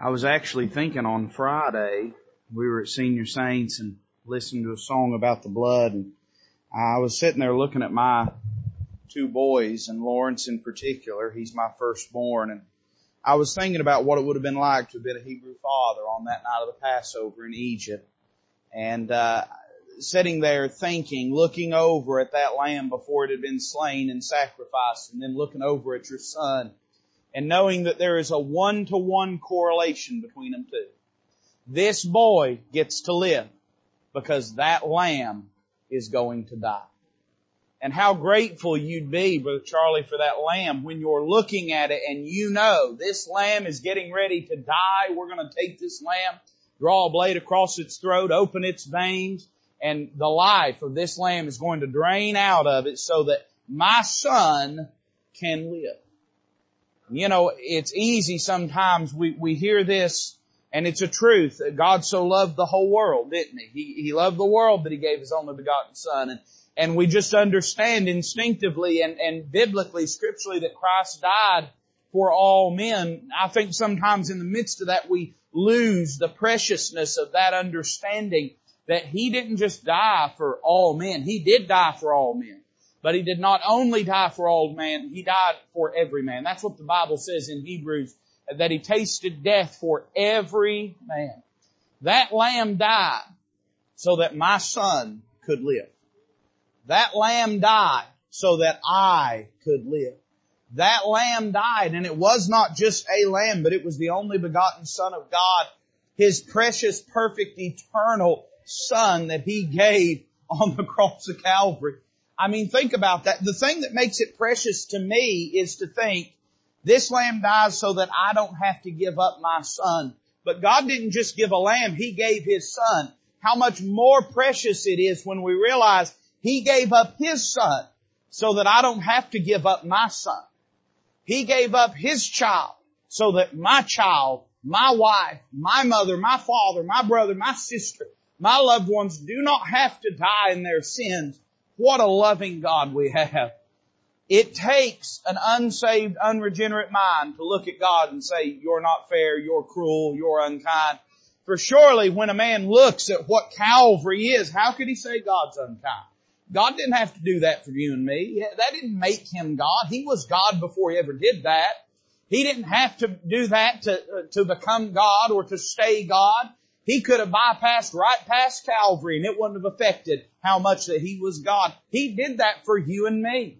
I was actually thinking on Friday, we were at Senior Saints and listening to a song about the blood and I was sitting there looking at my two boys and Lawrence in particular, he's my firstborn and I was thinking about what it would have been like to have been a Hebrew father on that night of the Passover in Egypt. And, uh, sitting there thinking, looking over at that lamb before it had been slain and sacrificed and then looking over at your son and knowing that there is a one-to-one correlation between them two. This boy gets to live because that lamb is going to die. And how grateful you'd be, Brother Charlie, for that lamb when you're looking at it and you know this lamb is getting ready to die. We're going to take this lamb, draw a blade across its throat, open its veins, and the life of this lamb is going to drain out of it so that my son can live. You know, it's easy sometimes we, we hear this and it's a truth God so loved the whole world, didn't he? He, he loved the world that he gave his only begotten son and, and we just understand instinctively and, and biblically, scripturally that Christ died for all men. I think sometimes in the midst of that we lose the preciousness of that understanding that he didn't just die for all men. He did die for all men. But he did not only die for all man, he died for every man. That's what the Bible says in Hebrews, that he tasted death for every man. That lamb died so that my son could live. That lamb died so that I could live. That lamb died and it was not just a lamb, but it was the only begotten son of God, his precious, perfect, eternal son that he gave on the cross of Calvary. I mean, think about that. The thing that makes it precious to me is to think this lamb dies so that I don't have to give up my son. But God didn't just give a lamb, He gave His son. How much more precious it is when we realize He gave up His son so that I don't have to give up my son. He gave up His child so that my child, my wife, my mother, my father, my brother, my sister, my loved ones do not have to die in their sins what a loving God we have. It takes an unsaved, unregenerate mind to look at God and say, you're not fair, you're cruel, you're unkind. For surely when a man looks at what Calvary is, how could he say God's unkind? God didn't have to do that for you and me. That didn't make him God. He was God before he ever did that. He didn't have to do that to, uh, to become God or to stay God. He could have bypassed right past Calvary and it wouldn't have affected how much that He was God. He did that for you and me.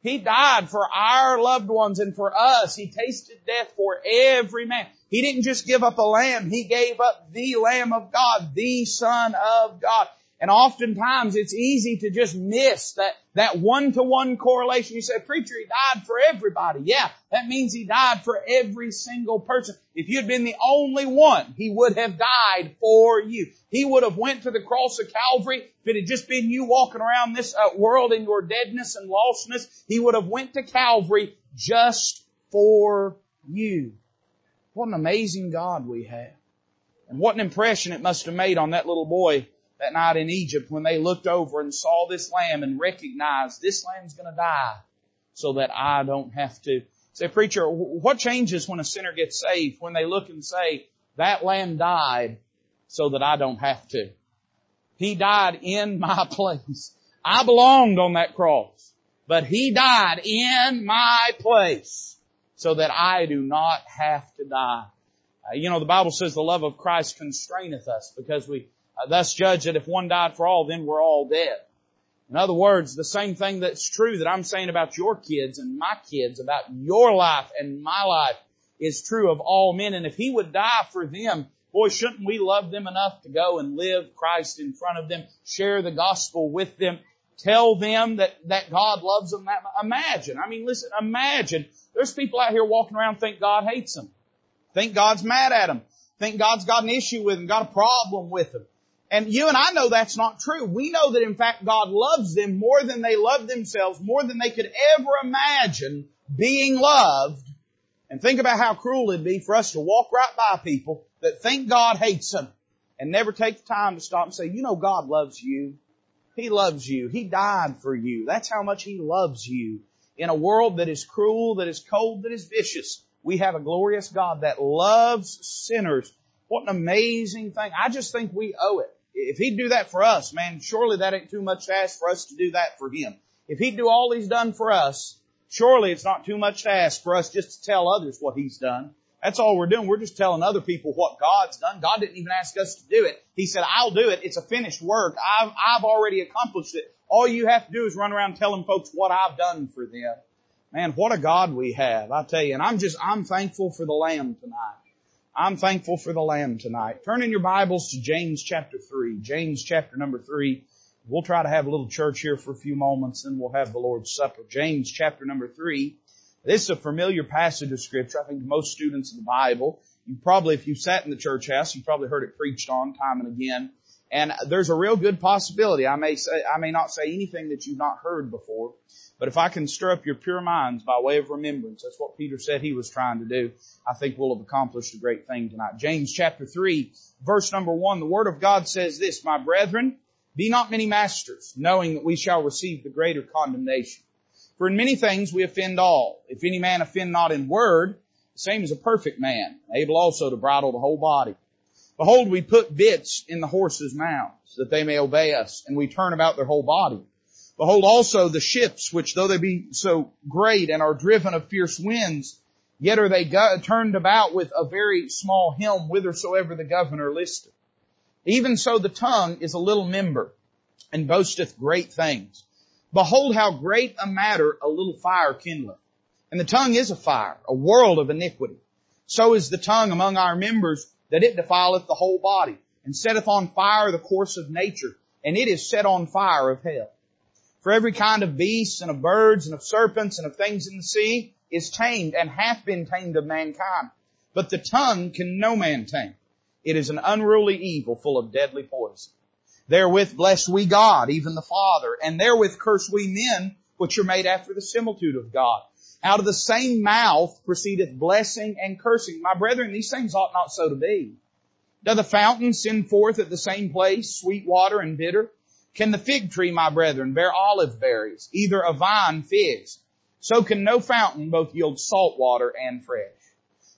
He died for our loved ones and for us. He tasted death for every man. He didn't just give up a lamb. He gave up the Lamb of God, the Son of God. And oftentimes it's easy to just miss that, that one-to-one correlation. You say, preacher, he died for everybody. Yeah, that means he died for every single person. If you'd been the only one, he would have died for you. He would have went to the cross of Calvary. If it had just been you walking around this uh, world in your deadness and lostness, he would have went to Calvary just for you. What an amazing God we have. And what an impression it must have made on that little boy that night in Egypt when they looked over and saw this lamb and recognized this lamb's going to die so that I don't have to. Say, preacher, what changes when a sinner gets saved when they look and say, that lamb died so that I don't have to? He died in my place. I belonged on that cross, but He died in my place so that I do not have to die. Uh, you know, the Bible says the love of Christ constraineth us because we Uh, thus judge that if one died for all, then we're all dead. In other words, the same thing that's true that I'm saying about your kids and my kids, about your life and my life, is true of all men. And if He would die for them, boy, shouldn't we love them enough to go and live Christ in front of them, share the gospel with them, tell them that, that God loves them. Imagine, I mean, listen, imagine, there's people out here walking around think God hates them, think God's mad at them, think God's got an issue with them, got a problem with them. And you and I know that's not true. We know that in fact God loves them more than they love themselves, more than they could ever imagine being loved. And think about how cruel it'd be for us to walk right by people that think God hates them and never take the time to stop and say, you know God loves you. He loves you. He died for you. That's how much He loves you. In a world that is cruel, that is cold, that is vicious, We have a glorious God that loves sinners. What an amazing thing. I just think we owe it. If He'd do that for us, man, surely that ain't too much to ask for us to do that for Him. If He'd do all He's done for us, surely it's not too much to ask for us just to tell others what He's done. That's all we're doing. We're just telling other people what God's done. God didn't even ask us to do it. He said, I'll do it. It's a finished work. I've, I've already accomplished it. All you have to do is run around telling folks what I've done for them. Man, what a God we have, I tell you. And I'm just, I'm thankful for the Lamb tonight. I'm thankful for the Lamb tonight. Turn in your Bibles to James chapter 3. James chapter number 3. We'll try to have a little church here for a few moments, and we'll have the Lord's Supper. James chapter number 3. This is a familiar passage of scripture. I think most students of the Bible, you probably, if you sat in the church house, you probably heard it preached on time and again. And there's a real good possibility. I may say, I may not say anything that you've not heard before, but if I can stir up your pure minds by way of remembrance, that's what Peter said he was trying to do. I think we'll have accomplished a great thing tonight. James chapter 3, verse number 1, the Word of God says this, My brethren, be not many masters, knowing that we shall receive the greater condemnation. For in many things we offend all. If any man offend not in word, the same as a perfect man, able also to bridle the whole body. Behold, we put bits in the horses' mouths, that they may obey us, and we turn about their whole body. Behold also the ships, which though they be so great and are driven of fierce winds, yet are they go- turned about with a very small helm whithersoever the governor listeth. Even so the tongue is a little member, and boasteth great things. Behold how great a matter a little fire kindleth. And the tongue is a fire, a world of iniquity. So is the tongue among our members that it defileth the whole body, and setteth on fire the course of nature, and it is set on fire of hell. For every kind of beasts and of birds and of serpents and of things in the sea is tamed and hath been tamed of mankind. But the tongue can no man tame. It is an unruly evil full of deadly poison. Therewith bless we God, even the Father, and therewith curse we men, which are made after the similitude of God. Out of the same mouth proceedeth blessing and cursing. My brethren, these things ought not so to be. Doth the fountain send forth at the same place sweet water and bitter? Can the fig tree, my brethren, bear olive berries, either a vine figs? So can no fountain both yield salt water and fresh.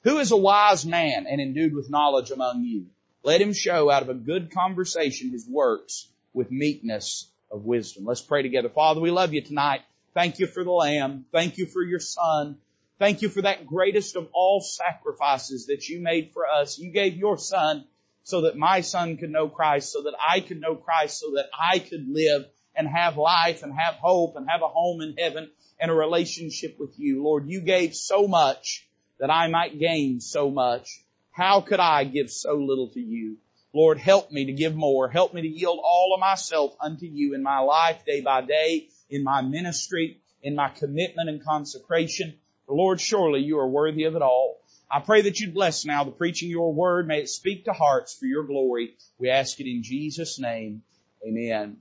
Who is a wise man and endued with knowledge among you? Let him show out of a good conversation his works with meekness of wisdom. Let's pray together. Father, we love you tonight. Thank you for the Lamb. Thank you for your Son. Thank you for that greatest of all sacrifices that you made for us. You gave your Son so that my son could know Christ, so that I could know Christ, so that I could live and have life and have hope and have a home in heaven and a relationship with you. Lord, you gave so much that I might gain so much. How could I give so little to you? Lord, help me to give more. Help me to yield all of myself unto you in my life day by day, in my ministry, in my commitment and consecration. Lord, surely you are worthy of it all. I pray that you'd bless now the preaching of your word. May it speak to hearts for your glory. We ask it in Jesus' name. Amen.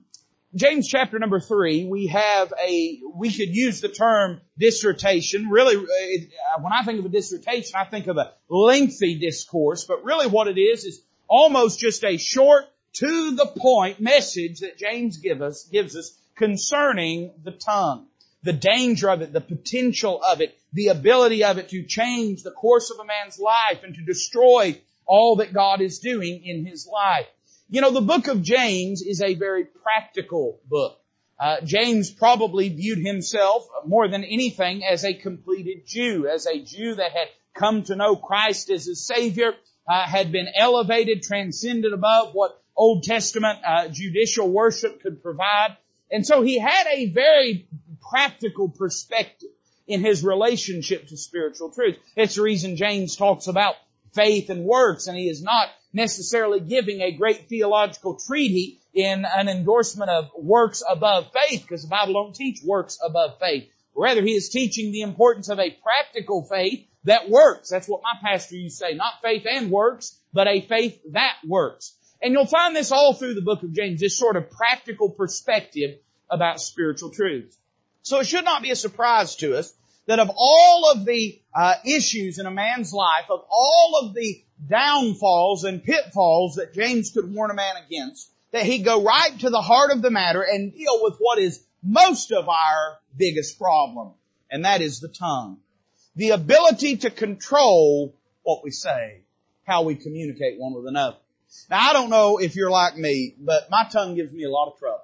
James chapter number three, we have a, we could use the term dissertation. Really, uh, when I think of a dissertation, I think of a lengthy discourse, but really what it is, is almost just a short, to the point message that James give us, gives us concerning the tongue the danger of it, the potential of it, the ability of it to change the course of a man's life and to destroy all that God is doing in his life. You know, the book of James is a very practical book. Uh, James probably viewed himself more than anything as a completed Jew, as a Jew that had come to know Christ as his Savior, uh, had been elevated, transcended above what Old Testament uh, judicial worship could provide. And so he had a very practical perspective in his relationship to spiritual truth. It's the reason James talks about faith and works, and he is not necessarily giving a great theological treaty in an endorsement of works above faith, because the Bible don't teach works above faith. Rather, he is teaching the importance of a practical faith that works. That's what my pastor used to say. Not faith and works, but a faith that works. And you'll find this all through the book of James, this sort of practical perspective about spiritual truths. So it should not be a surprise to us that of all of the uh, issues in a man's life, of all of the downfalls and pitfalls that James could warn a man against, that he go right to the heart of the matter and deal with what is most of our biggest problem, and that is the tongue. the ability to control what we say, how we communicate one with another. Now I don't know if you're like me, but my tongue gives me a lot of trouble.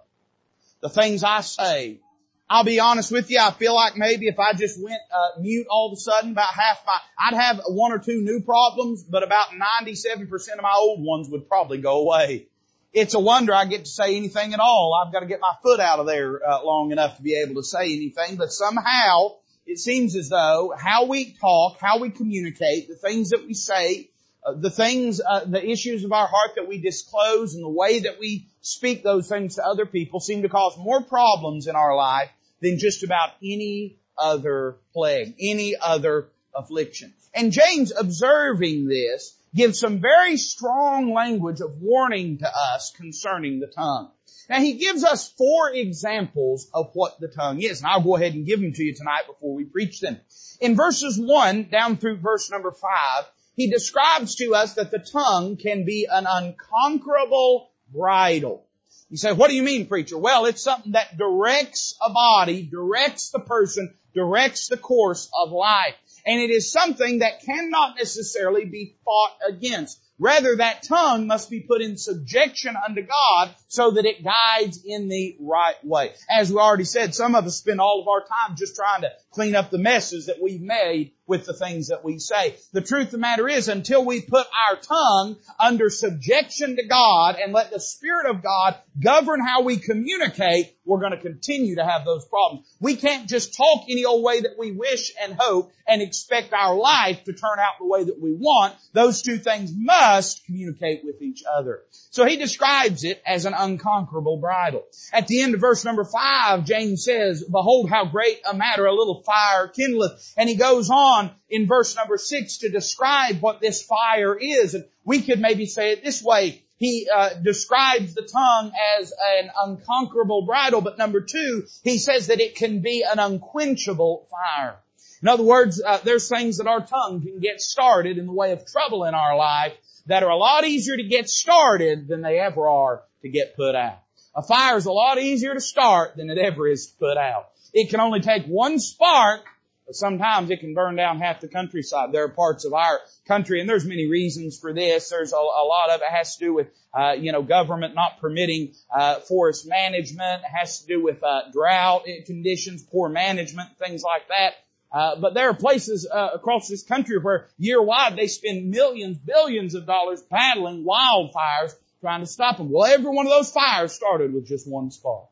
The things I say, I'll be honest with you, I feel like maybe if I just went uh, mute all of a sudden, about half my, I'd have one or two new problems, but about 97% of my old ones would probably go away. It's a wonder I get to say anything at all. I've got to get my foot out of there uh, long enough to be able to say anything, but somehow it seems as though how we talk, how we communicate, the things that we say, uh, the things, uh, the issues of our heart that we disclose and the way that we speak those things to other people seem to cause more problems in our life than just about any other plague, any other affliction. And James observing this gives some very strong language of warning to us concerning the tongue. Now he gives us four examples of what the tongue is, and I'll go ahead and give them to you tonight before we preach them. In verses one down through verse number five, he describes to us that the tongue can be an unconquerable bridle. You say, what do you mean, preacher? Well, it's something that directs a body, directs the person, directs the course of life. And it is something that cannot necessarily be fought against. Rather, that tongue must be put in subjection unto God so that it guides in the right way. As we already said, some of us spend all of our time just trying to clean up the messes that we've made with the things that we say. The truth of the matter is until we put our tongue under subjection to God and let the Spirit of God govern how we communicate, we're going to continue to have those problems. We can't just talk any old way that we wish and hope and expect our life to turn out the way that we want. Those two things must communicate with each other. So he describes it as an unconquerable bridle. At the end of verse number five, James says, behold how great a matter a little fire kindleth. And he goes on in verse number six to describe what this fire is. And we could maybe say it this way. He uh, describes the tongue as an unconquerable bridle, but number two, he says that it can be an unquenchable fire. In other words, uh, there's things that our tongue can get started in the way of trouble in our life that are a lot easier to get started than they ever are to get put out. A fire is a lot easier to start than it ever is to put out. It can only take one spark, but sometimes it can burn down half the countryside. There are parts of our country, and there's many reasons for this. There's a, a lot of it has to do with, uh, you know, government not permitting uh, forest management. It has to do with uh, drought conditions, poor management, things like that. Uh, but there are places uh, across this country where year wide they spend millions, billions of dollars battling wildfires trying to stop them. Well, every one of those fires started with just one spark.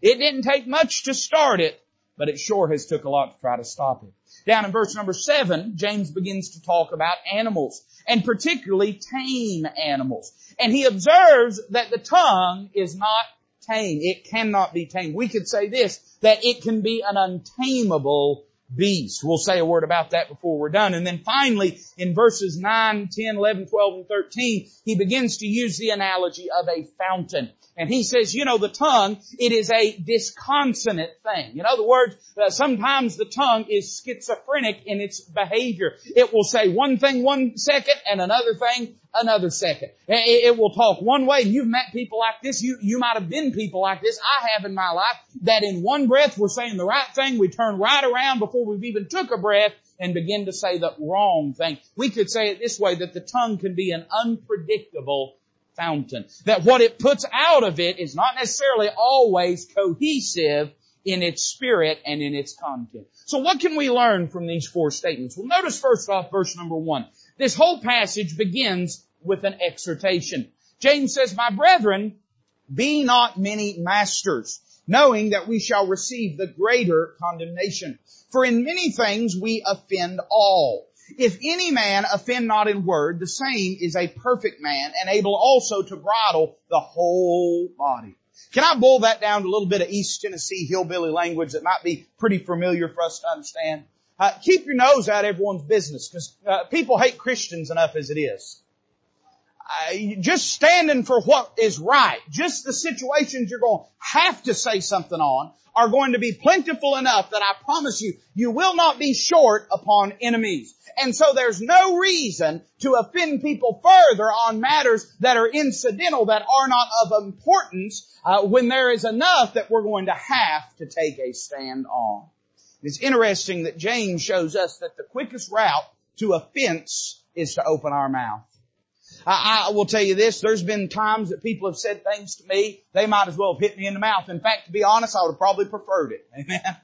It didn't take much to start it, but it sure has took a lot to try to stop it. Down in verse number seven, James begins to talk about animals, and particularly tame animals. And he observes that the tongue is not tame. It cannot be tamed. We could say this, that it can be an untamable beast. We'll say a word about that before we're done. And then finally, in verses 9, 10, 11, 12, and 13, he begins to use the analogy of a fountain. And he says, you know, the tongue, it is a disconsonant thing. In other words, uh, sometimes the tongue is schizophrenic in its behavior. It will say one thing one second and another thing another second. It, will talk one way. You've met people like this. You, you might have been people like this. I have in my life that in one breath we're saying the right thing. We turn right around before we've even took a breath and begin to say the wrong thing. We could say it this way, that the tongue can be an unpredictable fountain. That what it puts out of it is not necessarily always cohesive in its spirit and in its content. So what can we learn from these four statements? Well, notice first off verse number one. This whole passage begins with an exhortation. James says, My brethren, be not many masters, knowing that we shall receive the greater condemnation. For in many things we offend all. If any man offend not in word, the same is a perfect man and able also to bridle the whole body. Can I boil that down to a little bit of East Tennessee hillbilly language that might be pretty familiar for us to understand? Uh, keep your nose out of everyone's business because uh, people hate Christians enough as it is. Uh, just standing for what is right, just the situations you're going to have to say something on are going to be plentiful enough that I promise you, you will not be short upon enemies. And so there's no reason to offend people further on matters that are incidental, that are not of importance, uh, when there is enough that we're going to have to take a stand on. It's interesting that James shows us that the quickest route to offense is to open our mouth. I, I, will tell you this, there's been times that people have said things to me, they might as well have hit me in the mouth. In fact, to be honest, I would have probably preferred it. Amen.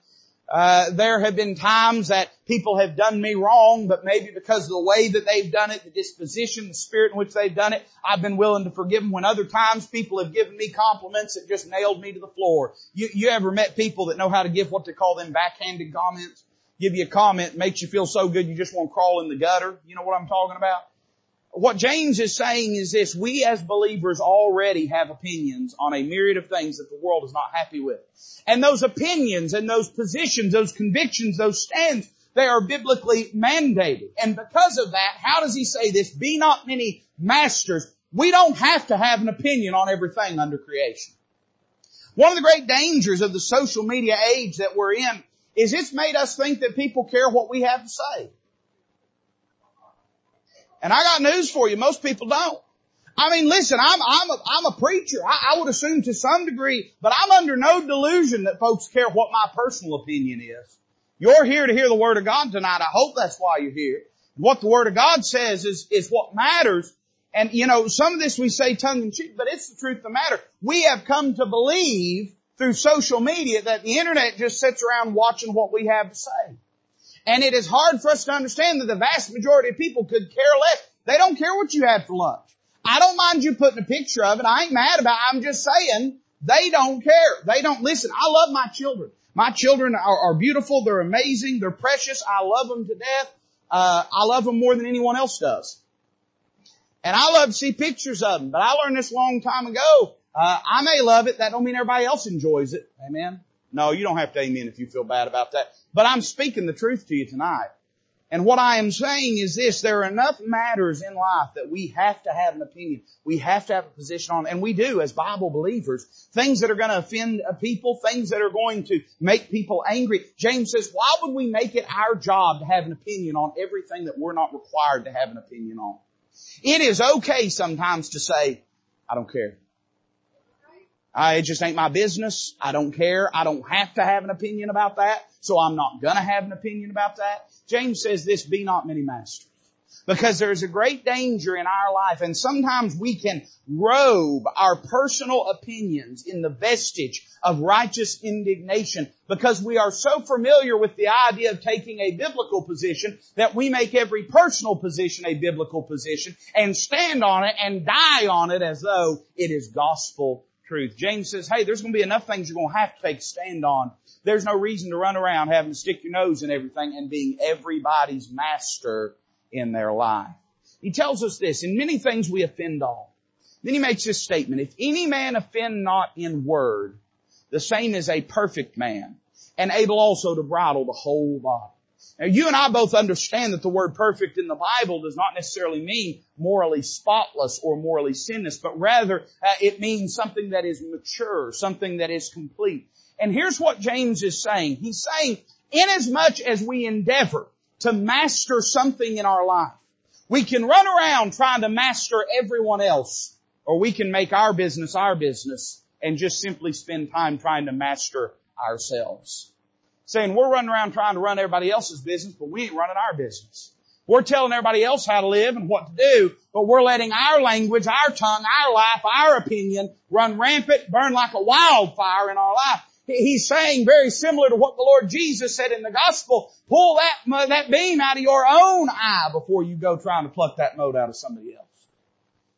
Uh, there have been times that people have done me wrong, but maybe because of the way that they've done it, the disposition, the spirit in which they've done it, I've been willing to forgive them. When other times people have given me compliments that just nailed me to the floor. You, you ever met people that know how to give what they call them backhanded comments? Give you a comment, makes you feel so good you just want to crawl in the gutter. You know what I'm talking about? What James is saying is this, we as believers already have opinions on a myriad of things that the world is not happy with. And those opinions and those positions, those convictions, those stands, they are biblically mandated. And because of that, how does he say this? Be not many masters. We don't have to have an opinion on everything under creation. One of the great dangers of the social media age that we're in is it's made us think that people care what we have to say. And I got news for you. Most people don't. I mean, listen, I'm, I'm a, I'm a preacher. I, I would assume to some degree, but I'm under no delusion that folks care what my personal opinion is. You're here to hear the Word of God tonight. I hope that's why you're here. What the Word of God says is, is what matters. And you know, some of this we say tongue in cheek, but it's the truth of the matter. We have come to believe through social media that the internet just sits around watching what we have to say. And it is hard for us to understand that the vast majority of people could care less. They don't care what you had for lunch. I don't mind you putting a picture of it. I ain't mad about it. I'm just saying they don't care. They don't listen. I love my children. My children are, are beautiful. They're amazing. They're precious. I love them to death. Uh, I love them more than anyone else does. And I love to see pictures of them. But I learned this long time ago. Uh, I may love it. That don't mean everybody else enjoys it. Amen. No, you don't have to amen if you feel bad about that. But I'm speaking the truth to you tonight. And what I am saying is this, there are enough matters in life that we have to have an opinion. We have to have a position on, and we do as Bible believers. Things that are going to offend uh, people, things that are going to make people angry. James says, why would we make it our job to have an opinion on everything that we're not required to have an opinion on? It is okay sometimes to say, I don't care. I, it just ain't my business. I don't care. I don't have to have an opinion about that. So I'm not gonna have an opinion about that. James says this, be not many masters. Because there's a great danger in our life and sometimes we can robe our personal opinions in the vestige of righteous indignation because we are so familiar with the idea of taking a biblical position that we make every personal position a biblical position and stand on it and die on it as though it is gospel truth. James says, hey, there's going to be enough things you're going to have to take a stand on. There's no reason to run around having to stick your nose in everything and being everybody's master in their life. He tells us this, in many things we offend all. Then he makes this statement, if any man offend not in word, the same is a perfect man, and able also to bridle the whole body. Now you and I both understand that the word perfect in the Bible does not necessarily mean morally spotless or morally sinless, but rather uh, it means something that is mature, something that is complete. And here's what James is saying. He's saying, inasmuch as we endeavor to master something in our life, we can run around trying to master everyone else, or we can make our business our business and just simply spend time trying to master ourselves saying we're running around trying to run everybody else's business, but we ain't running our business. We're telling everybody else how to live and what to do, but we're letting our language, our tongue, our life, our opinion run rampant, burn like a wildfire in our life. He's saying very similar to what the Lord Jesus said in the gospel, pull that, that beam out of your own eye before you go trying to pluck that mote out of somebody else.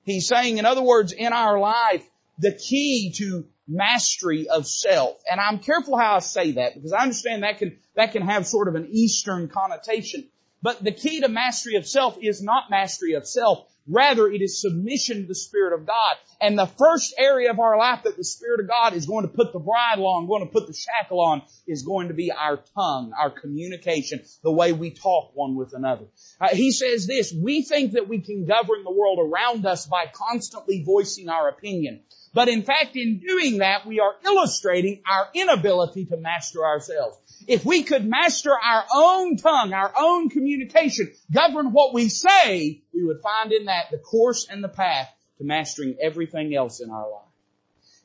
He's saying, in other words, in our life, the key to mastery of self. And I'm careful how I say that because I understand that can, that can have sort of an Eastern connotation. But the key to mastery of self is not mastery of self. Rather, it is submission to the Spirit of God. And the first area of our life that the Spirit of God is going to put the bridle on, going to put the shackle on, is going to be our tongue, our communication, the way we talk one with another. Uh, he says this, we think that we can govern the world around us by constantly voicing our opinion. But in fact, in doing that, we are illustrating our inability to master ourselves. If we could master our own tongue, our own communication, govern what we say, we would find in that the course and the path to mastering everything else in our life.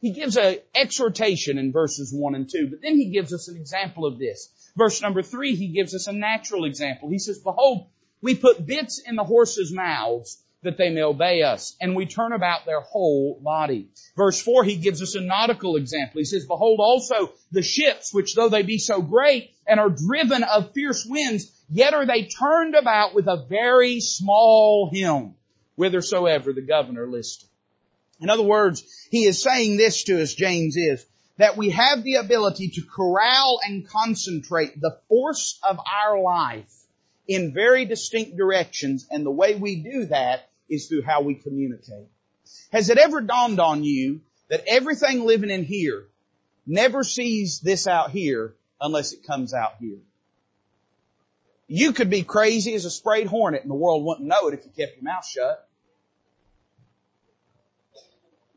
he gives an exhortation in verses 1 and 2, but then he gives us an example of this. Verse number 3, he gives us a natural example. He says, Behold, we put bits in the horses' mouths that they may obey us, and we turn about their whole body. Verse 4, he gives us a nautical example. He says, Behold also the ships, which though they be so great and are driven of fierce winds, yet are they turned about with a very small helm, whithersoever the governor listeth. In other words, he is saying this to us, James is, that we have the ability to corral and concentrate the force of our life in very distinct directions, and the way we do that is through how we communicate. Has it ever dawned on you that everything living in here never sees this out here unless it comes out here? You could be crazy as a sprayed hornet and the world wouldn't know it if you kept your mouth shut.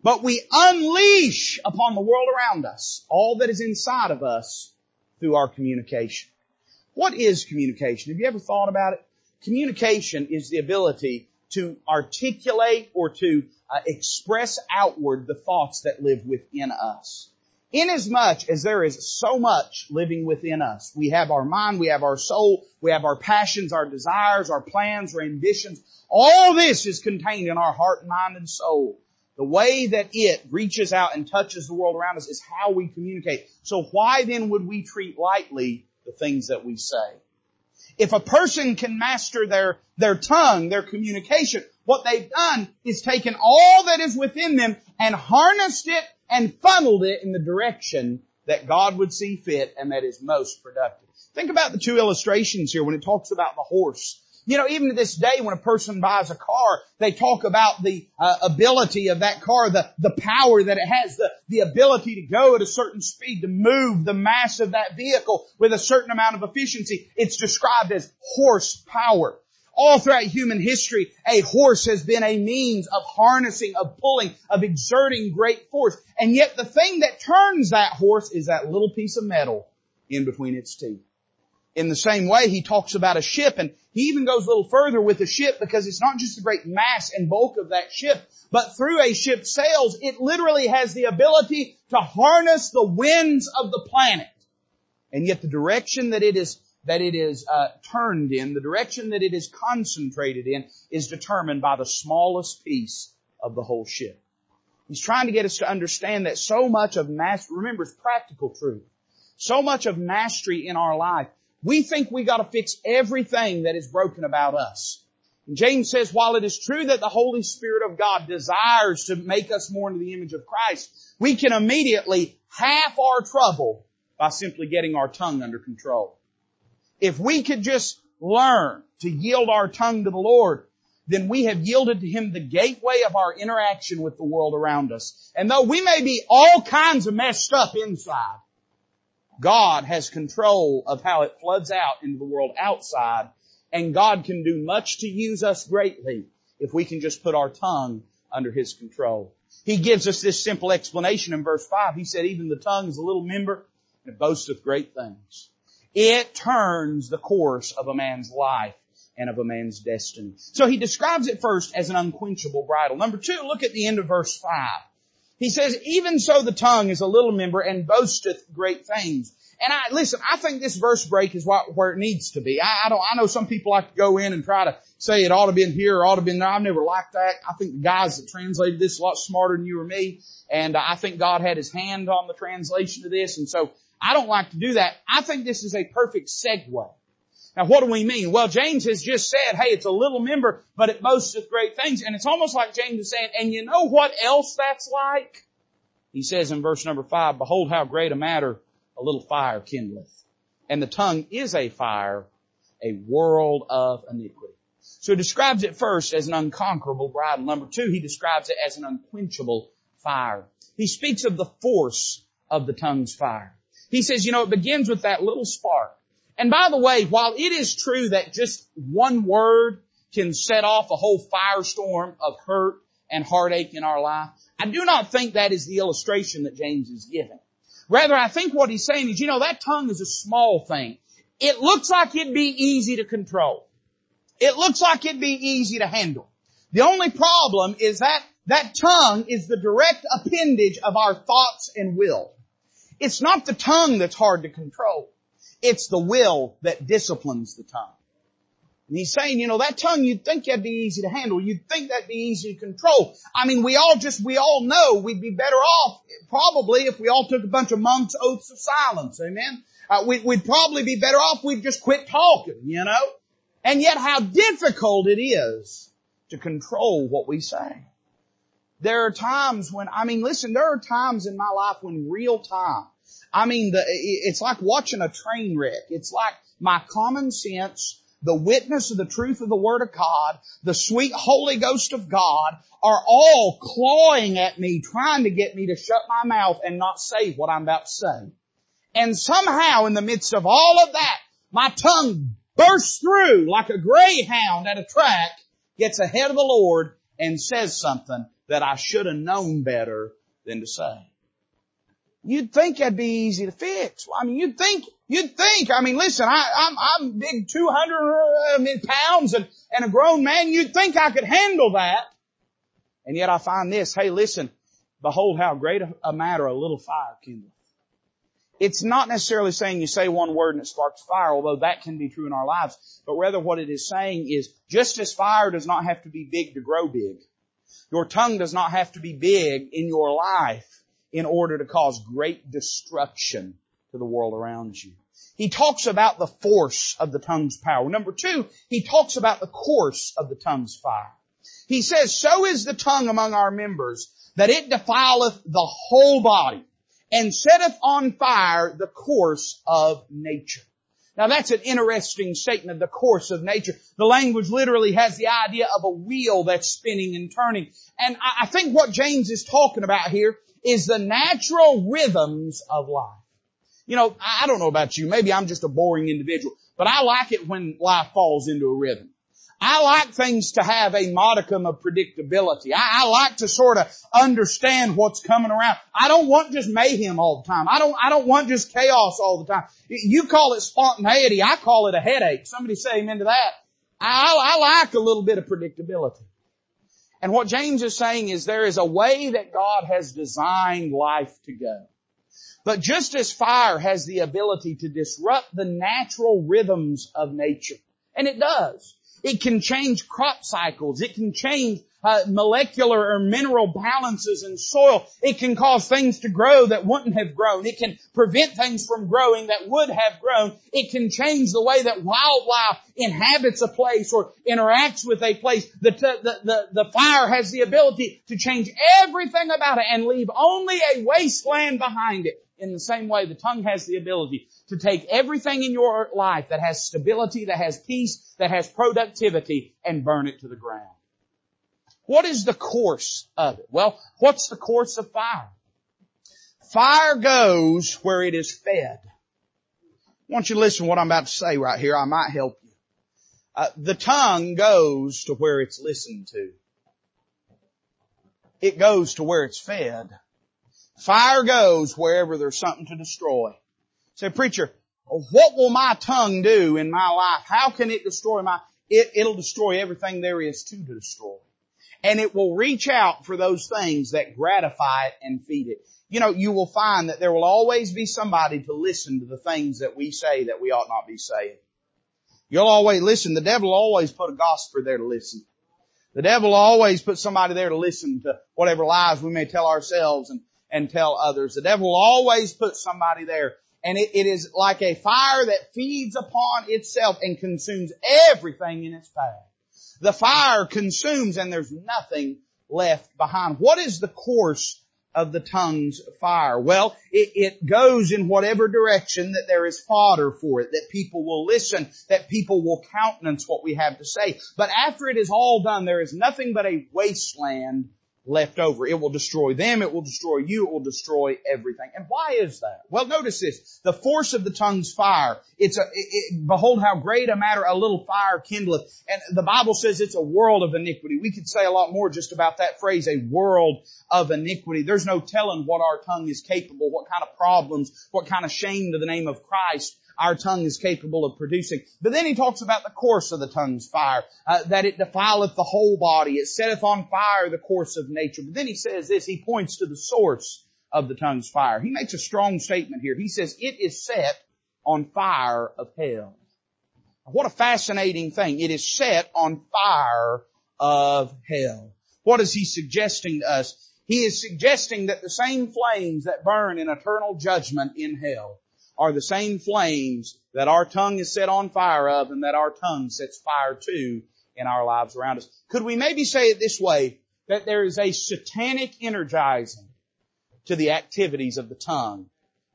But we unleash upon the world around us all that is inside of us through our communication. What is communication? Have you ever thought about it? Communication is the ability to articulate or to uh, express outward the thoughts that live within us. Inasmuch as there is so much living within us, we have our mind, we have our soul, we have our passions, our desires, our plans, our ambitions. All this is contained in our heart, mind, and soul. The way that it reaches out and touches the world around us is how we communicate. So why then would we treat lightly the things that we say? If a person can master their, their tongue, their communication, what they've done is taken all that is within them and harnessed it and funneled it in the direction that God would see fit and that is most productive. Think about the two illustrations here when it talks about the horse you know, even to this day when a person buys a car, they talk about the uh, ability of that car, the, the power that it has, the, the ability to go at a certain speed, to move the mass of that vehicle with a certain amount of efficiency. It's described as horsepower. All throughout human history, a horse has been a means of harnessing, of pulling, of exerting great force. And yet the thing that turns that horse is that little piece of metal in between its teeth. In the same way, he talks about a ship and he even goes a little further with the ship because it's not just the great mass and bulk of that ship, but through a ship's sails, it literally has the ability to harness the winds of the planet. And yet the direction that it is that it is uh, turned in, the direction that it is concentrated in, is determined by the smallest piece of the whole ship. He's trying to get us to understand that so much of mastery, remember, it's practical truth. So much of mastery in our life we think we gotta fix everything that is broken about us. And James says, while it is true that the Holy Spirit of God desires to make us more into the image of Christ, we can immediately half our trouble by simply getting our tongue under control. If we could just learn to yield our tongue to the Lord, then we have yielded to Him the gateway of our interaction with the world around us. And though we may be all kinds of messed up inside, God has control of how it floods out into the world outside, and God can do much to use us greatly if we can just put our tongue under His control. He gives us this simple explanation in verse 5. He said, even the tongue is a little member and it boasteth great things. It turns the course of a man's life and of a man's destiny. So he describes it first as an unquenchable bridle. Number two, look at the end of verse 5. He says, even so the tongue is a little member and boasteth great things. And I, listen, I think this verse break is what, where it needs to be. I, I don't, I know some people like to go in and try to say it ought to been here or ought to been there. I've never liked that. I think the guys that translated this a lot smarter than you or me. And I think God had his hand on the translation of this. And so I don't like to do that. I think this is a perfect segue. Now what do we mean? Well, James has just said, hey, it's a little member, but it boasts of great things. And it's almost like James is saying, and you know what else that's like? He says in verse number five, behold how great a matter a little fire kindleth. And the tongue is a fire, a world of iniquity. So he describes it first as an unconquerable bridle. Number two, he describes it as an unquenchable fire. He speaks of the force of the tongue's fire. He says, you know, it begins with that little spark. And by the way, while it is true that just one word can set off a whole firestorm of hurt and heartache in our life, I do not think that is the illustration that James is giving. Rather, I think what he's saying is, you know, that tongue is a small thing. It looks like it'd be easy to control. It looks like it'd be easy to handle. The only problem is that that tongue is the direct appendage of our thoughts and will. It's not the tongue that's hard to control. It's the will that disciplines the tongue. And he's saying, you know, that tongue you'd think that'd be easy to handle. You'd think that'd be easy to control. I mean, we all just, we all know we'd be better off probably if we all took a bunch of monks' oaths of silence. Amen. Uh, we, we'd probably be better off we'd just quit talking, you know. And yet how difficult it is to control what we say. There are times when, I mean, listen, there are times in my life when real time, I mean, the, it's like watching a train wreck. It's like my common sense the witness of the truth of the Word of God, the sweet Holy Ghost of God are all clawing at me, trying to get me to shut my mouth and not say what I'm about to say. And somehow in the midst of all of that, my tongue bursts through like a greyhound at a track, gets ahead of the Lord and says something that I should have known better than to say. You'd think that'd be easy to fix. I mean, you'd think, you'd think, I mean, listen, I, I'm, I'm big 200 uh, pounds and, and a grown man. You'd think I could handle that. And yet I find this, hey, listen, behold how great a matter a little fire kindles. It's not necessarily saying you say one word and it sparks fire, although that can be true in our lives. But rather what it is saying is just as fire does not have to be big to grow big, your tongue does not have to be big in your life in order to cause great destruction to the world around you. He talks about the force of the tongue's power. Number two, he talks about the course of the tongue's fire. He says, so is the tongue among our members that it defileth the whole body and setteth on fire the course of nature. Now that's an interesting statement, of the course of nature. The language literally has the idea of a wheel that's spinning and turning. And I think what James is talking about here is the natural rhythms of life. You know, I don't know about you, maybe I'm just a boring individual, but I like it when life falls into a rhythm. I like things to have a modicum of predictability. I, I, like to sort of understand what's coming around. I don't want just mayhem all the time. I don't, I don't want just chaos all the time. You call it spontaneity. I call it a headache. Somebody say amen to that. I, I like a little bit of predictability. And what James is saying is there is a way that God has designed life to go. But just as fire has the ability to disrupt the natural rhythms of nature, and it does, it can change crop cycles. It can change uh, molecular or mineral balances in soil. It can cause things to grow that wouldn't have grown. It can prevent things from growing that would have grown. It can change the way that wildlife inhabits a place or interacts with a place. The, the, the, the fire has the ability to change everything about it and leave only a wasteland behind it. In the same way, the tongue has the ability to take everything in your life that has stability, that has peace, that has productivity, and burn it to the ground. What is the course of it? Well, what's the course of fire? Fire goes where it is fed. I want you to listen to what I'm about to say right here. I might help you. Uh, the tongue goes to where it's listened to. It goes to where it's fed. Fire goes wherever there's something to destroy. Say, preacher, what will my tongue do in my life? How can it destroy my, it, it'll destroy everything there is to destroy and it will reach out for those things that gratify it and feed it. You know, you will find that there will always be somebody to listen to the things that we say that we ought not be saying. You'll always listen. The devil will always put a gossiper there to listen. The devil will always put somebody there to listen to whatever lies we may tell ourselves and, and tell others. The devil will always put somebody there. And it, it is like a fire that feeds upon itself and consumes everything in its path. The fire consumes and there's nothing left behind. What is the course of the tongue's fire? Well, it, it, goes in whatever direction that there is fodder for it, that people will listen, that people will countenance what we have to say. But after it is all done, there is nothing but a wasteland left over. It will destroy them. It will destroy you. It will destroy everything. And why is that? Well, notice this. The force of the tongue's fire. It's a, it, it, behold how great a matter a little fire kindleth. And the Bible says it's a world of iniquity. We could say a lot more just about that phrase, a world of iniquity. There's no telling what our tongue is capable, what kind of problems, what kind of shame to the name of Christ our tongue is capable of producing. But then he talks about the course of the tongue's fire, uh, that it defileth the whole body, it setteth on fire the course of nature. But then he says this, he points to the source of the tongue's fire. He makes a strong statement here. He says, it is set on fire of hell. What a fascinating thing. It is set on fire of hell. What is he suggesting to us? He is suggesting that the same flames that burn in eternal judgment in hell are the same flames that our tongue is set on fire of and that our tongue sets fire to in our lives around us. Could we maybe say it this way, that there is a satanic energizing to the activities of the tongue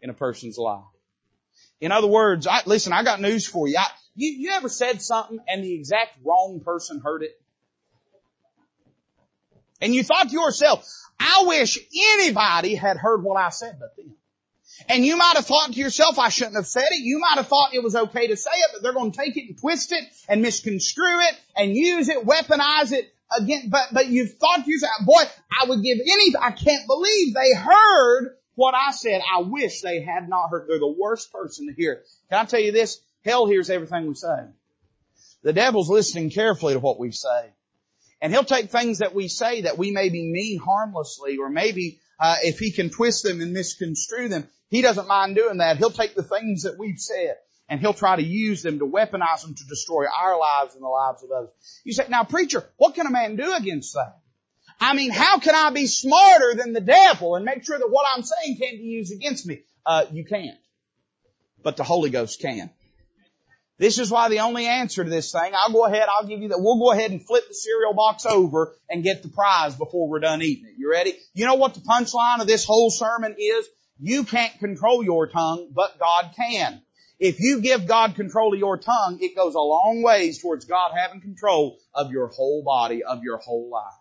in a person's life? In other words, I, listen, I got news for you. I, you. You ever said something and the exact wrong person heard it? And you thought to yourself, I wish anybody had heard what I said but them. And you might have thought to yourself, I shouldn't have said it. You might have thought it was okay to say it, but they're going to take it and twist it and misconstrue it and use it, weaponize it again. But, but you've thought to yourself, boy, I would give any, I can't believe they heard what I said. I wish they had not heard. They're the worst person to hear. Can I tell you this? Hell hears everything we say. The devil's listening carefully to what we say. And he'll take things that we say that we maybe mean harmlessly or maybe uh, if he can twist them and misconstrue them, he doesn't mind doing that. He'll take the things that we've said and he'll try to use them to weaponize them to destroy our lives and the lives of others. You say, now preacher, what can a man do against that? I mean, how can I be smarter than the devil and make sure that what I'm saying can't be used against me? Uh, you can't. But the Holy Ghost can. This is why the only answer to this thing, I'll go ahead, I'll give you that, we'll go ahead and flip the cereal box over and get the prize before we're done eating it. You ready? You know what the punchline of this whole sermon is? You can't control your tongue, but God can. If you give God control of your tongue, it goes a long ways towards God having control of your whole body, of your whole life.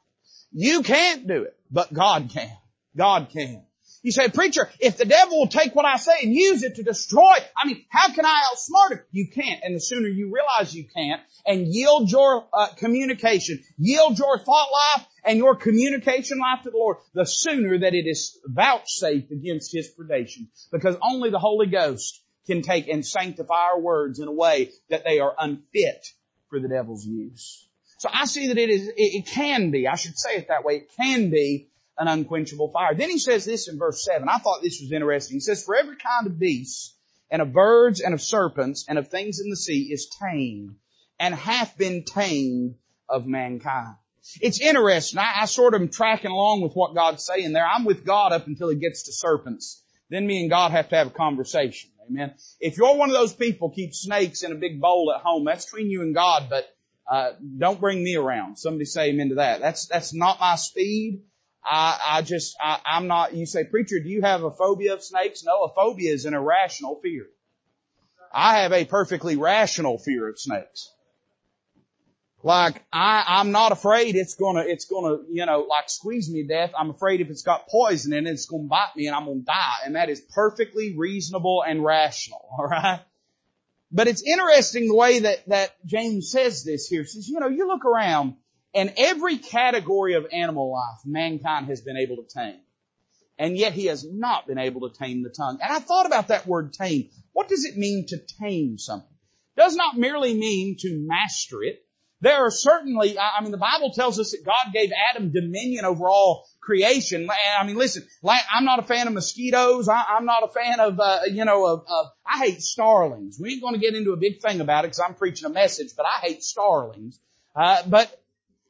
You can't do it, but God can. God can. You say, preacher, if the devil will take what I say and use it to destroy, I mean, how can I outsmart him? You can't. And the sooner you realize you can't and yield your uh, communication, yield your thought life and your communication life to the Lord, the sooner that it is vouchsafed against his predation. Because only the Holy Ghost can take and sanctify our words in a way that they are unfit for the devil's use. So I see that it is, it can be, I should say it that way, it can be an unquenchable fire. Then he says this in verse 7. I thought this was interesting. He says, For every kind of beasts, and of birds, and of serpents, and of things in the sea is tamed, and hath been tamed of mankind. It's interesting. I, I sort of am tracking along with what God's saying there. I'm with God up until He gets to serpents. Then me and God have to have a conversation. Amen. If you're one of those people keep snakes in a big bowl at home, that's between you and God, but uh, don't bring me around. Somebody say amen to that. That's that's not my speed. I, I just, I, I'm not, you say, preacher, do you have a phobia of snakes? No, a phobia is an irrational fear. I have a perfectly rational fear of snakes. Like, I, I'm not afraid it's gonna, it's gonna, you know, like squeeze me to death. I'm afraid if it's got poison in it, it's gonna bite me and I'm gonna die. And that is perfectly reasonable and rational, alright? But it's interesting the way that, that James says this here. He says, you know, you look around, and every category of animal life, mankind has been able to tame. And yet he has not been able to tame the tongue. And I thought about that word tame. What does it mean to tame something? It does not merely mean to master it. There are certainly, I mean, the Bible tells us that God gave Adam dominion over all creation. I mean, listen, I'm not a fan of mosquitoes. I'm not a fan of, uh, you know, of, of, I hate starlings. We ain't going to get into a big thing about it because I'm preaching a message, but I hate starlings. Uh, but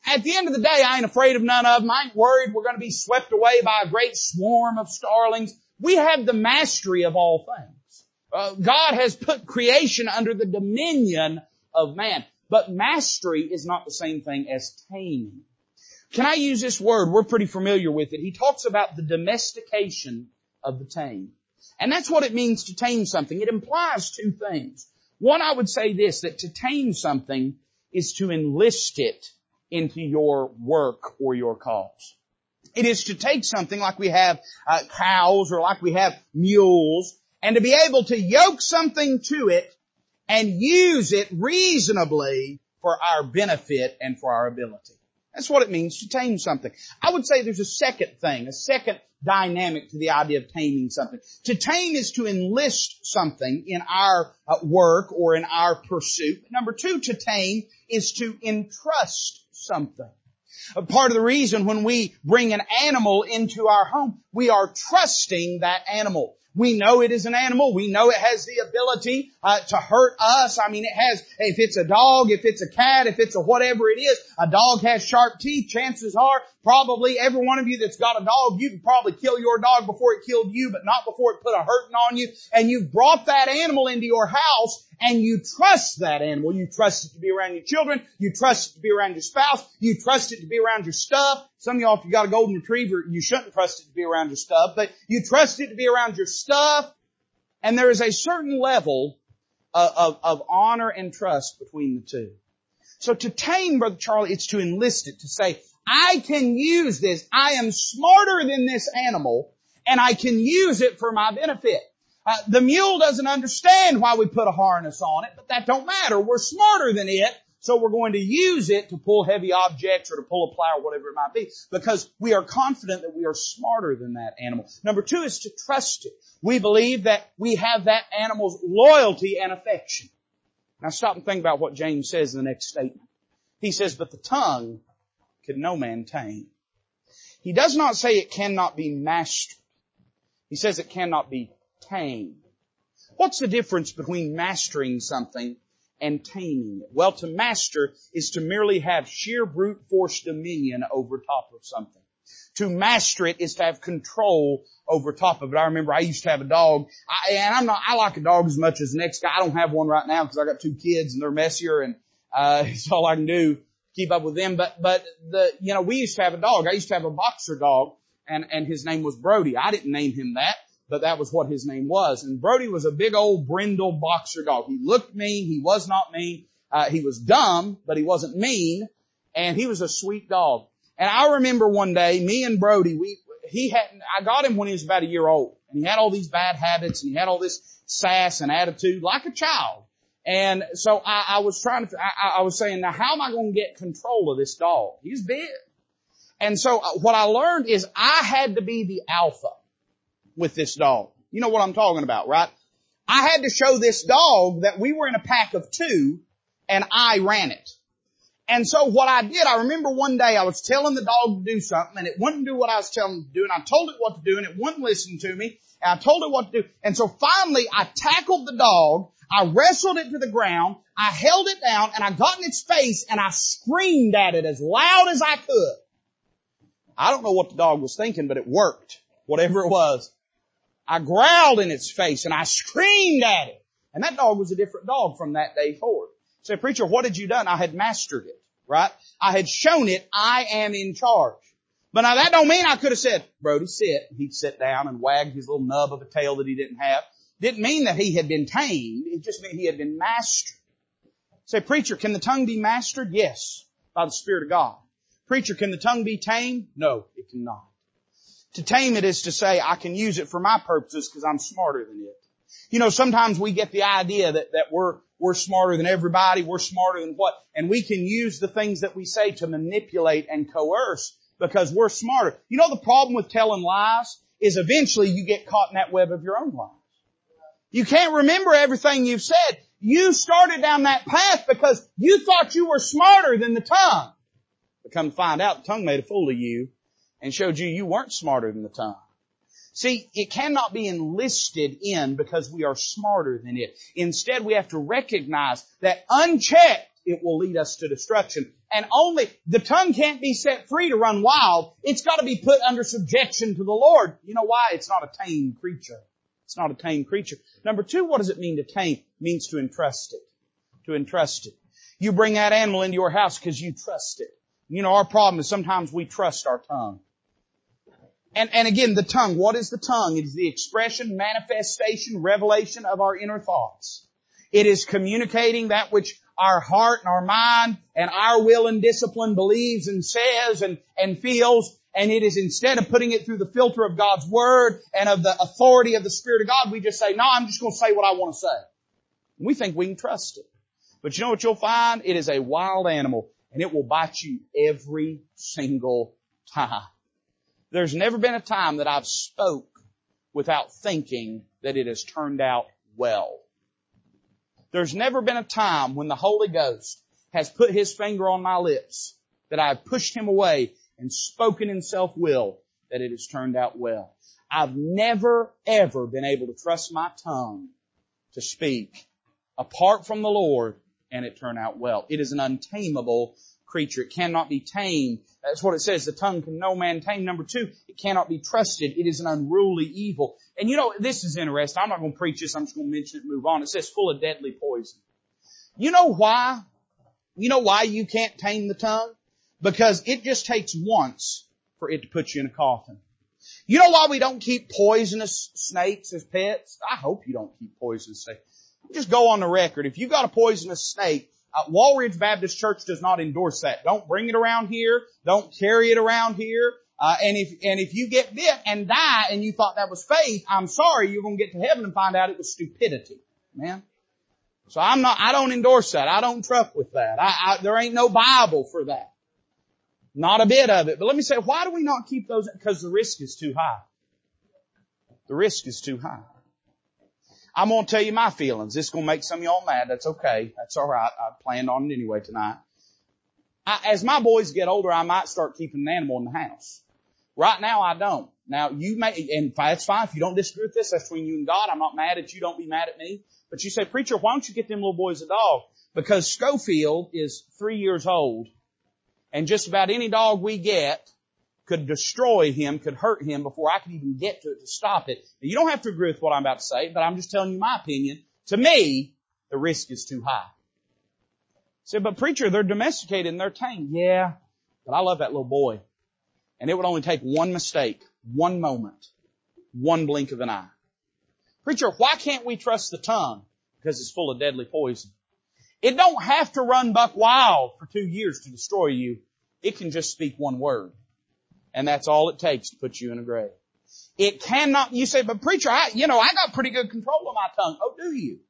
at the end of the day, I ain't afraid of none of them. I ain't worried we're going to be swept away by a great swarm of starlings. We have the mastery of all things. Uh, God has put creation under the dominion of man. But mastery is not the same thing as taming. Can I use this word? We're pretty familiar with it. He talks about the domestication of the tame. And that's what it means to tame something. It implies two things. One, I would say this, that to tame something is to enlist it into your work or your cause. It is to take something like we have uh, cows or like we have mules and to be able to yoke something to it and use it reasonably for our benefit and for our ability. That's what it means to tame something. I would say there's a second thing, a second dynamic to the idea of taming something. To tame is to enlist something in our uh, work or in our pursuit. Number two, to tame is to entrust something. A part of the reason when we bring an animal into our home, we are trusting that animal. We know it is an animal. We know it has the ability uh, to hurt us. I mean, it has, if it's a dog, if it's a cat, if it's a whatever it is, a dog has sharp teeth. Chances are, probably every one of you that's got a dog, you could probably kill your dog before it killed you, but not before it put a hurting on you. And you've brought that animal into your house and you trust that animal. You trust it to be around your children. You trust it to be around your spouse. You trust it to be around your stuff. Some of y'all, if you got a golden retriever, you shouldn't trust it to be around your stuff, but you trust it to be around your stuff. And there is a certain level of, of, of honor and trust between the two. So to tame, Brother Charlie, it's to enlist it, to say, I can use this. I am smarter than this animal and I can use it for my benefit. Uh, the mule doesn't understand why we put a harness on it, but that don't matter. We're smarter than it, so we're going to use it to pull heavy objects or to pull a plow or whatever it might be, because we are confident that we are smarter than that animal. Number two is to trust it. We believe that we have that animal's loyalty and affection. Now stop and think about what James says in the next statement. He says, but the tongue can no man tame. He does not say it cannot be mastered. He says it cannot be tamed. What's the difference between mastering something and taming it? Well, to master is to merely have sheer brute force dominion over top of something. To master it is to have control over top of it. I remember I used to have a dog, I, and I'm not, I like a dog as much as the next guy. I don't have one right now because I got two kids and they're messier and, uh, it's all I can do to keep up with them. But, but the, you know, we used to have a dog. I used to have a boxer dog and, and his name was Brody. I didn't name him that but that was what his name was. And Brody was a big old brindle boxer dog. He looked mean. He was not mean. Uh, he was dumb, but he wasn't mean. And he was a sweet dog. And I remember one day, me and Brody, we, he had, I got him when he was about a year old. And he had all these bad habits and he had all this sass and attitude like a child. And so I, I was trying to, I, I was saying, now how am I going to get control of this dog? He's big. And so uh, what I learned is I had to be the alpha with this dog. You know what I'm talking about, right? I had to show this dog that we were in a pack of two and I ran it. And so what I did, I remember one day I was telling the dog to do something and it wouldn't do what I was telling it to do and I told it what to do and it wouldn't listen to me and I told it what to do. And so finally I tackled the dog, I wrestled it to the ground, I held it down and I got in its face and I screamed at it as loud as I could. I don't know what the dog was thinking, but it worked. Whatever it was. I growled in its face and I screamed at it. And that dog was a different dog from that day forward. Say, preacher, what had you done? I had mastered it, right? I had shown it I am in charge. But now that don't mean I could have said, Brody, sit. He'd sit down and wag his little nub of a tail that he didn't have. Didn't mean that he had been tamed. It just meant he had been mastered. Say, preacher, can the tongue be mastered? Yes, by the Spirit of God. Preacher, can the tongue be tamed? No, it cannot. To tame it is to say, I can use it for my purposes because I'm smarter than it. You know, sometimes we get the idea that, that we're, we're smarter than everybody, we're smarter than what, and we can use the things that we say to manipulate and coerce because we're smarter. You know the problem with telling lies is eventually you get caught in that web of your own lies. You can't remember everything you've said. You started down that path because you thought you were smarter than the tongue. But come to find out, the tongue made a fool of you and showed you you weren't smarter than the tongue. See, it cannot be enlisted in because we are smarter than it. Instead, we have to recognize that unchecked, it will lead us to destruction. And only, the tongue can't be set free to run wild. It's got to be put under subjection to the Lord. You know why? It's not a tame creature. It's not a tame creature. Number two, what does it mean to tame? It means to entrust it. To entrust it. You bring that animal into your house because you trust it. You know, our problem is sometimes we trust our tongue. And, and again, the tongue, what is the tongue? It is the expression, manifestation, revelation of our inner thoughts. It is communicating that which our heart and our mind and our will and discipline believes and says and, and feels. And it is instead of putting it through the filter of God's Word and of the authority of the Spirit of God, we just say, no, I'm just going to say what I want to say. We think we can trust it. But you know what you'll find? It is a wild animal and it will bite you every single time. There's never been a time that I've spoke without thinking that it has turned out well. There's never been a time when the Holy Ghost has put His finger on my lips that I have pushed Him away and spoken in self-will that it has turned out well. I've never ever been able to trust my tongue to speak apart from the Lord and it turn out well. It is an untamable creature. It cannot be tamed. That's what it says. The tongue can no man tame. Number two, it cannot be trusted. It is an unruly evil. And you know, this is interesting. I'm not going to preach this. I'm just going to mention it and move on. It says full of deadly poison. You know why? You know why you can't tame the tongue? Because it just takes once for it to put you in a coffin. You know why we don't keep poisonous snakes as pets? I hope you don't keep poisonous snakes. Just go on the record. If you got a poisonous snake, uh, Walridge Baptist Church does not endorse that. Don't bring it around here. Don't carry it around here. Uh, and if and if you get bit and die and you thought that was faith, I'm sorry, you're going to get to heaven and find out it was stupidity, man. So I'm not. I don't endorse that. I don't truck with that. I, I, there ain't no Bible for that. Not a bit of it. But let me say, why do we not keep those? Because the risk is too high. The risk is too high. I'm going to tell you my feelings. This is going to make some of y'all mad. That's okay. That's all right. I planned on it anyway tonight. I, as my boys get older, I might start keeping an animal in the house. Right now, I don't. Now, you may, and that's fine. If you don't disagree with this, that's between you and God. I'm not mad at you. Don't be mad at me. But you say, preacher, why don't you get them little boys a dog? Because Schofield is three years old and just about any dog we get could destroy him, could hurt him before I could even get to it to stop it. Now, you don't have to agree with what I'm about to say, but I'm just telling you my opinion. To me, the risk is too high. Said, but preacher, they're domesticated and they're tame. Yeah, but I love that little boy. And it would only take one mistake, one moment, one blink of an eye. Preacher, why can't we trust the tongue? Because it's full of deadly poison. It don't have to run buck wild for two years to destroy you. It can just speak one word. And that's all it takes to put you in a grave. It cannot, you say, but preacher, I, you know, I got pretty good control of my tongue. Oh, do you?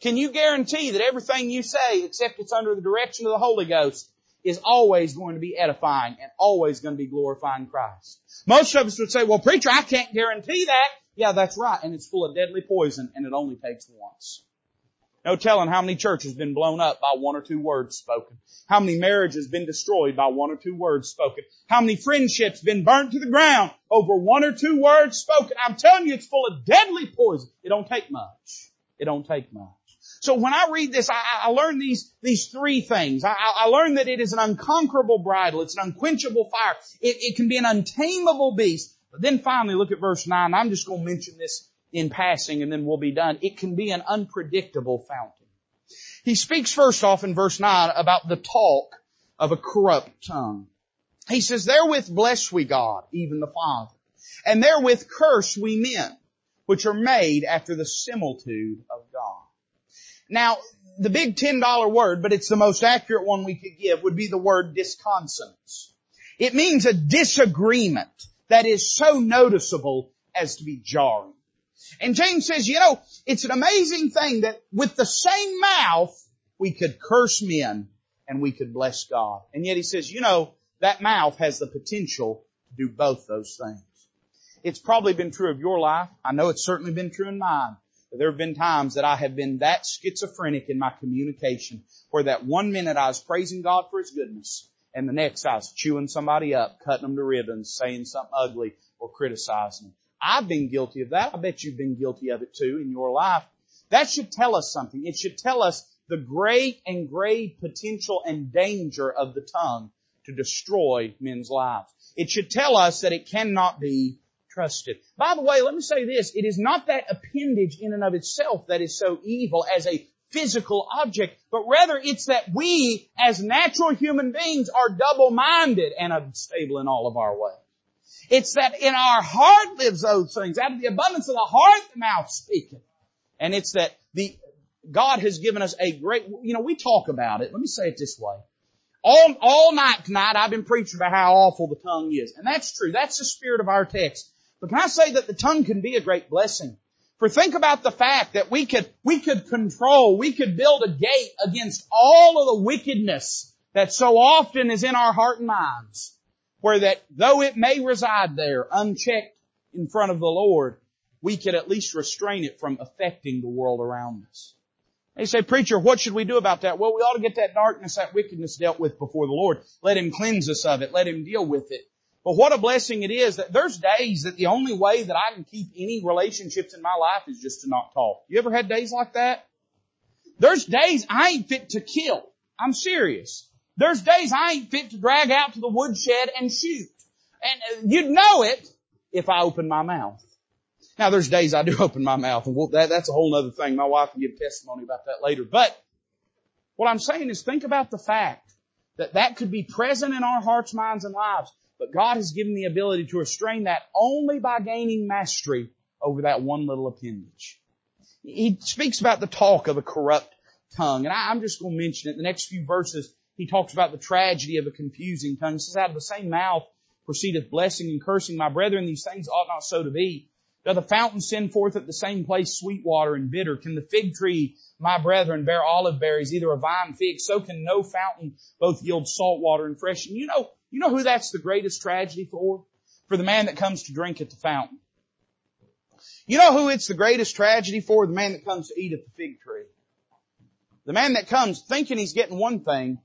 Can you guarantee that everything you say, except it's under the direction of the Holy Ghost, is always going to be edifying and always going to be glorifying Christ? Most of us would say, well, preacher, I can't guarantee that. Yeah, that's right. And it's full of deadly poison and it only takes once. No telling how many churches been blown up by one or two words spoken. How many marriages been destroyed by one or two words spoken. How many friendships been burnt to the ground over one or two words spoken. I'm telling you, it's full of deadly poison. It don't take much. It don't take much. So when I read this, I, I learn these, these three things. I, I learn that it is an unconquerable bridle. It's an unquenchable fire. It, it can be an untamable beast. But then finally, look at verse 9. I'm just going to mention this in passing and then we'll be done. It can be an unpredictable fountain. He speaks first off in verse 9 about the talk of a corrupt tongue. He says, therewith bless we God, even the Father, and therewith curse we men, which are made after the similitude of God. Now, the big $10 word, but it's the most accurate one we could give, would be the word disconsonance. It means a disagreement that is so noticeable as to be jarring. And James says, you know, it's an amazing thing that with the same mouth, we could curse men and we could bless God. And yet he says, you know, that mouth has the potential to do both those things. It's probably been true of your life. I know it's certainly been true in mine. There have been times that I have been that schizophrenic in my communication where that one minute I was praising God for His goodness and the next I was chewing somebody up, cutting them to ribbons, saying something ugly or criticizing them. I've been guilty of that. I bet you've been guilty of it too in your life. That should tell us something. It should tell us the great and grave potential and danger of the tongue to destroy men's lives. It should tell us that it cannot be trusted. By the way, let me say this. It is not that appendage in and of itself that is so evil as a physical object, but rather it's that we as natural human beings are double-minded and unstable in all of our ways. It's that in our heart lives those things. Out of the abundance of the heart, the mouth speaketh. And it's that the, God has given us a great, you know, we talk about it. Let me say it this way. All, all night tonight I've been preaching about how awful the tongue is. And that's true. That's the spirit of our text. But can I say that the tongue can be a great blessing? For think about the fact that we could, we could control, we could build a gate against all of the wickedness that so often is in our heart and minds, where that though it may reside there unchecked in front of the Lord, we could at least restrain it from affecting the world around us. They say, preacher, what should we do about that? Well, we ought to get that darkness, that wickedness dealt with before the Lord. Let Him cleanse us of it. Let Him deal with it. But what a blessing it is that there's days that the only way that I can keep any relationships in my life is just to not talk. You ever had days like that? There's days I ain't fit to kill. I'm serious. There's days I ain't fit to drag out to the woodshed and shoot. And uh, you'd know it if I opened my mouth. Now there's days I do open my mouth and we'll, that, that's a whole other thing. My wife can give testimony about that later. But what I'm saying is think about the fact that that could be present in our hearts, minds, and lives. But God has given the ability to restrain that only by gaining mastery over that one little appendage. He speaks about the talk of a corrupt tongue. And I, am just going to mention it. The next few verses, he talks about the tragedy of a confusing tongue. He says, out of the same mouth proceedeth blessing and cursing. My brethren, these things ought not so to be. Doth the fountain send forth at the same place sweet water and bitter? Can the fig tree, my brethren, bear olive berries, either a vine fig? So can no fountain both yield salt water and fresh. And you know, you know who that's the greatest tragedy for? For the man that comes to drink at the fountain. You know who it's the greatest tragedy for? The man that comes to eat at the fig tree. The man that comes thinking he's getting one thing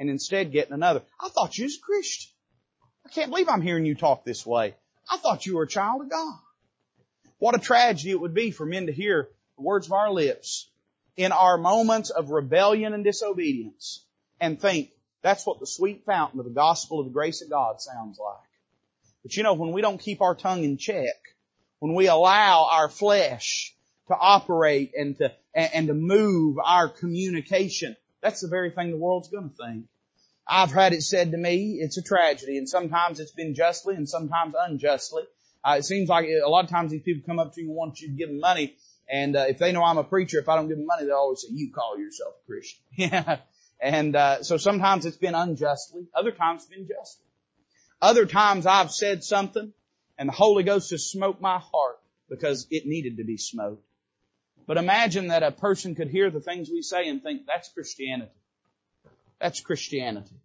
and instead getting another. I thought you was a Christian. I can't believe I'm hearing you talk this way. I thought you were a child of God. What a tragedy it would be for men to hear the words of our lips in our moments of rebellion and disobedience and think that's what the sweet fountain of the gospel of the grace of God sounds like. But you know, when we don't keep our tongue in check, when we allow our flesh to operate and to, and to move our communication, that's the very thing the world's gonna think. I've had it said to me, it's a tragedy, and sometimes it's been justly and sometimes unjustly. Uh, it seems like a lot of times these people come up to you and want you to give them money, and uh, if they know I'm a preacher, if I don't give them money, they'll always say, "You call yourself a Christian." yeah, and uh, so sometimes it's been unjustly, other times it's been justly. Other times I've said something, and the Holy Ghost has smoked my heart because it needed to be smoked. But imagine that a person could hear the things we say and think that's Christianity. That's Christianity.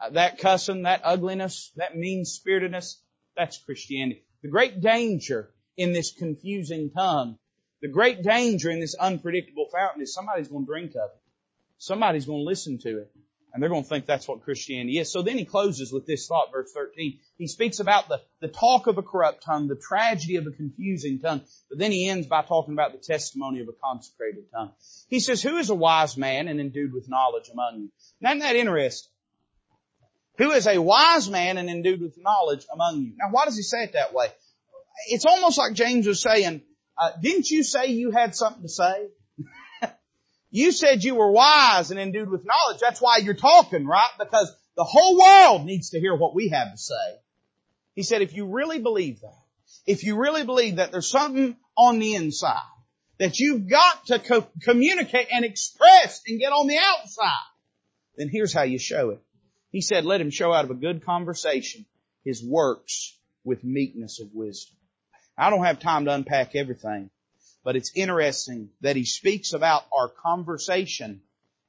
Uh, that cussing, that ugliness, that mean spiritedness, that's Christianity. The great danger in this confusing tongue, the great danger in this unpredictable fountain is somebody's going to drink of it. Somebody's going to listen to it. And they're going to think that's what Christianity is. So then he closes with this thought, verse 13. He speaks about the, the talk of a corrupt tongue, the tragedy of a confusing tongue, but then he ends by talking about the testimony of a consecrated tongue. He says, who is a wise man and endued with knowledge among you? Now, isn't that interesting? who is a wise man and endued with knowledge among you. Now why does he say it that way? It's almost like James was saying, uh, didn't you say you had something to say? You said you were wise and endued with knowledge. That's why you're talking, right? Because the whole world needs to hear what we have to say. He said, if you really believe that, if you really believe that there's something on the inside that you've got to co- communicate and express and get on the outside, then here's how you show it. He said, let him show out of a good conversation his works with meekness of wisdom. I don't have time to unpack everything, but it's interesting that he speaks about our conversation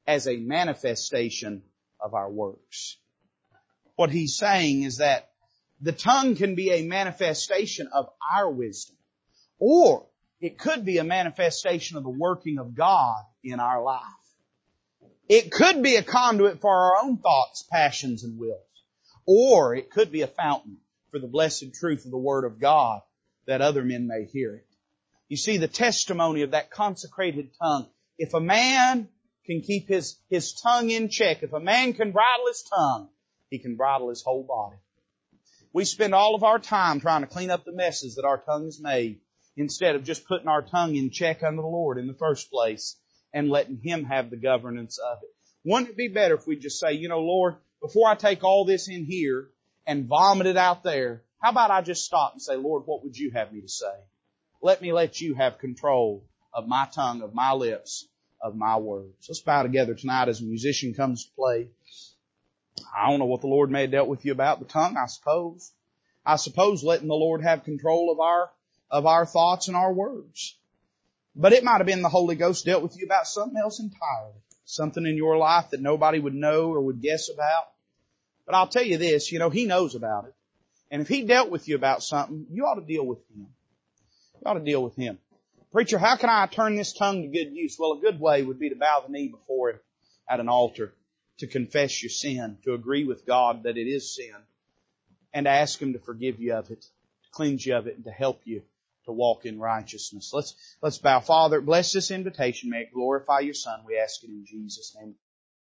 as a manifestation of our works. What he's saying is that the tongue can be a manifestation of our wisdom, or it could be a manifestation of the working of God in our life. It could be a conduit for our own thoughts, passions, and wills. Or it could be a fountain for the blessed truth of the Word of God that other men may hear it. You see the testimony of that consecrated tongue. If a man can keep his, his tongue in check, if a man can bridle his tongue, he can bridle his whole body. We spend all of our time trying to clean up the messes that our tongue has made instead of just putting our tongue in check under the Lord in the first place and letting Him have the governance of it. Wouldn't it be better if we just say, you know, Lord, before I take all this in here and vomit it out there, how about I just stop and say, Lord, what would you have me to say? Let me let you have control of my tongue, of my lips, of my words. Let's bow together tonight as a musician comes to play. I don't know what the Lord may have dealt with you about the tongue, I suppose. I suppose letting the Lord have control of our, of our thoughts and our words. But it might have been the Holy Ghost dealt with you about something else entirely. something in your life that nobody would know or would guess about. But I'll tell you this, you know, He knows about it. And if He dealt with you about something, you ought to deal with Him. You ought to deal with Him. Preacher, how can I turn this tongue to good use? Well, a good way would be to bow the knee before Him at an altar, to confess your sin, to agree with God that it is sin, and to ask Him to forgive you of it, to cleanse you of it, and to help you to walk in righteousness. Let's, let's bow. Father, bless this invitation. May it glorify your Son. We ask it in Jesus' name.